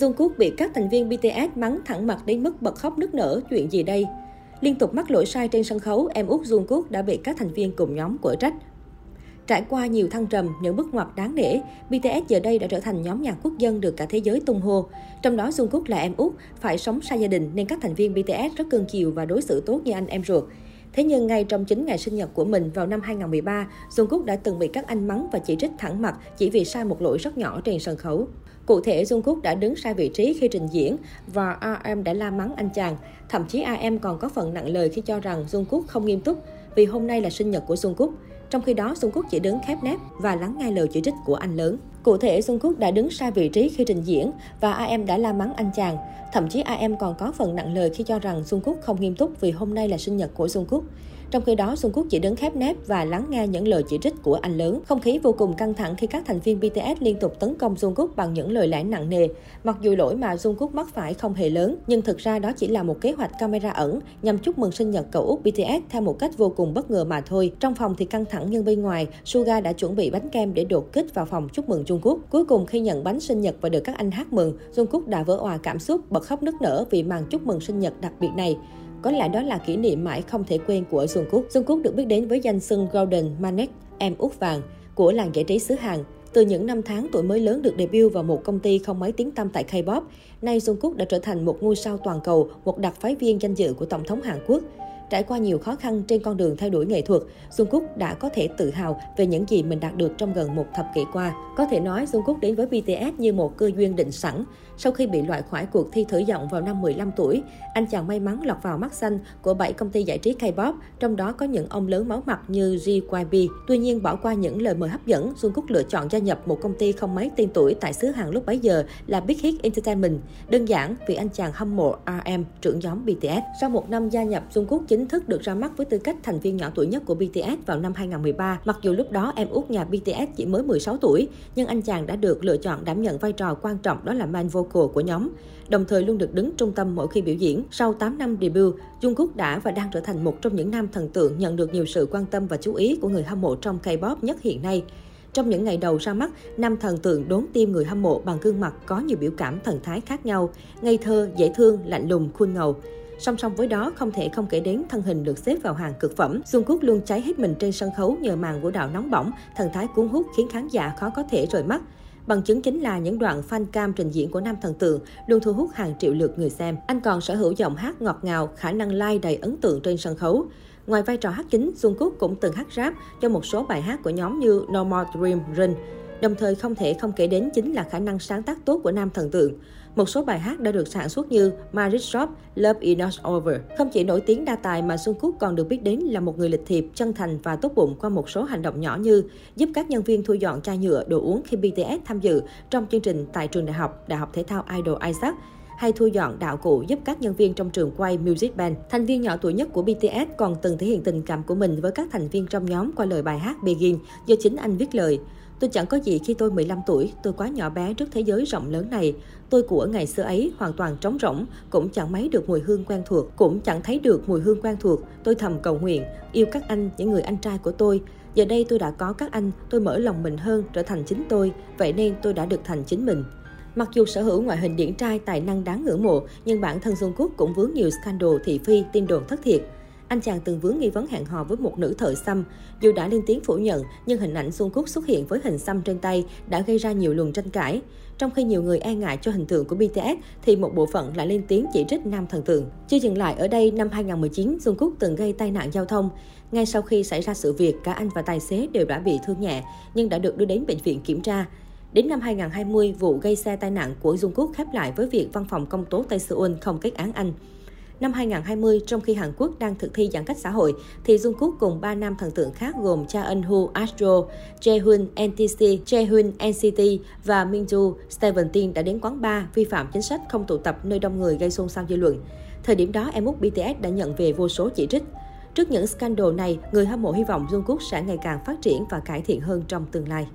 Jungkook bị các thành viên BTS mắng thẳng mặt đến mức bật khóc nức nở, chuyện gì đây? Liên tục mắc lỗi sai trên sân khấu, em út Jungkook đã bị các thành viên cùng nhóm quở trách. Trải qua nhiều thăng trầm, những bước ngoặt đáng nể, BTS giờ đây đã trở thành nhóm nhạc quốc dân được cả thế giới tung hô. Trong đó Jungkook là em út, phải sống xa gia đình nên các thành viên BTS rất cưng chiều và đối xử tốt như anh em ruột. Thế nhưng ngay trong chính ngày sinh nhật của mình vào năm 2013, Jungkook đã từng bị các anh mắng và chỉ trích thẳng mặt chỉ vì sai một lỗi rất nhỏ trên sân khấu. Cụ thể, Jungkook đã đứng sai vị trí khi trình diễn và RM đã la mắng anh chàng. Thậm chí RM còn có phần nặng lời khi cho rằng Jungkook không nghiêm túc vì hôm nay là sinh nhật của Jungkook. Trong khi đó, Jungkook chỉ đứng khép nép và lắng nghe lời chỉ trích của anh lớn. Cụ thể, Jungkook đã đứng sai vị trí khi trình diễn và AM đã la mắng anh chàng. Thậm chí AM còn có phần nặng lời khi cho rằng Jungkook không nghiêm túc vì hôm nay là sinh nhật của Jungkook. Trong khi đó, Jungkook chỉ đứng khép nép và lắng nghe những lời chỉ trích của anh lớn. Không khí vô cùng căng thẳng khi các thành viên BTS liên tục tấn công Jungkook bằng những lời lẽ nặng nề. Mặc dù lỗi mà Jungkook mắc phải không hề lớn, nhưng thực ra đó chỉ là một kế hoạch camera ẩn nhằm chúc mừng sinh nhật cậu út BTS theo một cách vô cùng bất ngờ mà thôi. Trong phòng thì căng thẳng nhưng bên ngoài, Suga đã chuẩn bị bánh kem để đột kích vào phòng chúc mừng trung quốc Cuối cùng khi nhận bánh sinh nhật và được các anh hát mừng, Jungkook đã vỡ òa cảm xúc, bật khóc nức nở vì màn chúc mừng sinh nhật đặc biệt này. Có lẽ đó là kỷ niệm mãi không thể quên của Jungkook. Jungkook được biết đến với danh xưng Golden Manek, em út vàng của làng giải trí xứ Hàn. Từ những năm tháng tuổi mới lớn được debut vào một công ty không mấy tiếng tăm tại K-pop, nay Jungkook đã trở thành một ngôi sao toàn cầu, một đặc phái viên danh dự của Tổng thống Hàn Quốc. Trải qua nhiều khó khăn trên con đường theo đuổi nghệ thuật, Jungkook đã có thể tự hào về những gì mình đạt được trong gần một thập kỷ qua. Có thể nói Jungkook đến với BTS như một cơ duyên định sẵn. Sau khi bị loại khỏi cuộc thi thử giọng vào năm 15 tuổi, anh chàng may mắn lọt vào mắt xanh của 7 công ty giải trí K-pop, trong đó có những ông lớn máu mặt như JYP. Tuy nhiên, bỏ qua những lời mời hấp dẫn, Jungkook lựa chọn gia nhập một công ty không mấy tên tuổi tại xứ Hàn lúc bấy giờ là Big Hit Entertainment. Đơn giản vì anh chàng hâm mộ RM, trưởng nhóm BTS. Sau một năm gia nhập, Jungkook chính thức được ra mắt với tư cách thành viên nhỏ tuổi nhất của BTS vào năm 2013. Mặc dù lúc đó em út nhà BTS chỉ mới 16 tuổi, nhưng anh chàng đã được lựa chọn đảm nhận vai trò quan trọng đó là man vocal của nhóm. Đồng thời luôn được đứng trung tâm mỗi khi biểu diễn. Sau 8 năm debut, Jungkook đã và đang trở thành một trong những nam thần tượng nhận được nhiều sự quan tâm và chú ý của người hâm mộ trong K-pop nhất hiện nay. Trong những ngày đầu ra mắt, nam thần tượng đốn tim người hâm mộ bằng gương mặt có nhiều biểu cảm thần thái khác nhau, ngây thơ, dễ thương, lạnh lùng, khuôn ngầu. Song song với đó, không thể không kể đến thân hình được xếp vào hàng cực phẩm. Jungkook luôn cháy hết mình trên sân khấu nhờ màn vũ đạo nóng bỏng, thần thái cuốn hút khiến khán giả khó có thể rời mắt. Bằng chứng chính là những đoạn fan cam trình diễn của nam thần tượng luôn thu hút hàng triệu lượt người xem. Anh còn sở hữu giọng hát ngọt ngào, khả năng live đầy ấn tượng trên sân khấu. Ngoài vai trò hát chính, Jungkook cũng từng hát rap cho một số bài hát của nhóm như No More Dream Run. Đồng thời không thể không kể đến chính là khả năng sáng tác tốt của nam thần tượng. Một số bài hát đã được sản xuất như Marriage Shop, Love Is Not Over. Không chỉ nổi tiếng đa tài mà Jungkook còn được biết đến là một người lịch thiệp, chân thành và tốt bụng qua một số hành động nhỏ như giúp các nhân viên thu dọn chai nhựa, đồ uống khi BTS tham dự trong chương trình tại trường đại học, Đại học Thể thao Idol Isaac hay thu dọn đạo cụ giúp các nhân viên trong trường quay Music Band. Thành viên nhỏ tuổi nhất của BTS còn từng thể hiện tình cảm của mình với các thành viên trong nhóm qua lời bài hát Begin do chính anh viết lời. Tôi chẳng có gì khi tôi 15 tuổi, tôi quá nhỏ bé trước thế giới rộng lớn này. Tôi của ngày xưa ấy hoàn toàn trống rỗng, cũng chẳng mấy được mùi hương quen thuộc, cũng chẳng thấy được mùi hương quen thuộc. Tôi thầm cầu nguyện, yêu các anh, những người anh trai của tôi. Giờ đây tôi đã có các anh, tôi mở lòng mình hơn, trở thành chính tôi, vậy nên tôi đã được thành chính mình. Mặc dù sở hữu ngoại hình điển trai, tài năng đáng ngưỡng mộ, nhưng bản thân Jungkook cũng vướng nhiều scandal thị phi, tin đồn thất thiệt. Anh chàng từng vướng nghi vấn hẹn hò với một nữ thợ xăm. Dù đã lên tiếng phủ nhận, nhưng hình ảnh Jungkook xuất hiện với hình xăm trên tay đã gây ra nhiều luồng tranh cãi. Trong khi nhiều người e ngại cho hình tượng của BTS, thì một bộ phận lại lên tiếng chỉ trích nam thần tượng. Chưa dừng lại ở đây, năm 2019, Jungkook từng gây tai nạn giao thông. Ngay sau khi xảy ra sự việc, cả anh và tài xế đều đã bị thương nhẹ, nhưng đã được đưa đến bệnh viện kiểm tra. Đến năm 2020, vụ gây xe tai nạn của Jungkook khép lại với việc văn phòng công tố Tây Seoul không kết án anh. Năm 2020, trong khi Hàn Quốc đang thực thi giãn cách xã hội, thì Jungkook cùng ba nam thần tượng khác gồm Cha Eun Woo, Astro, Jaehoon, NTC, Jaehoon, NCT và Minju, Seventeen đã đến quán bar vi phạm chính sách không tụ tập nơi đông người gây xôn xao dư luận. Thời điểm đó, em út BTS đã nhận về vô số chỉ trích. Trước những scandal này, người hâm mộ hy vọng Jungkook sẽ ngày càng phát triển và cải thiện hơn trong tương lai.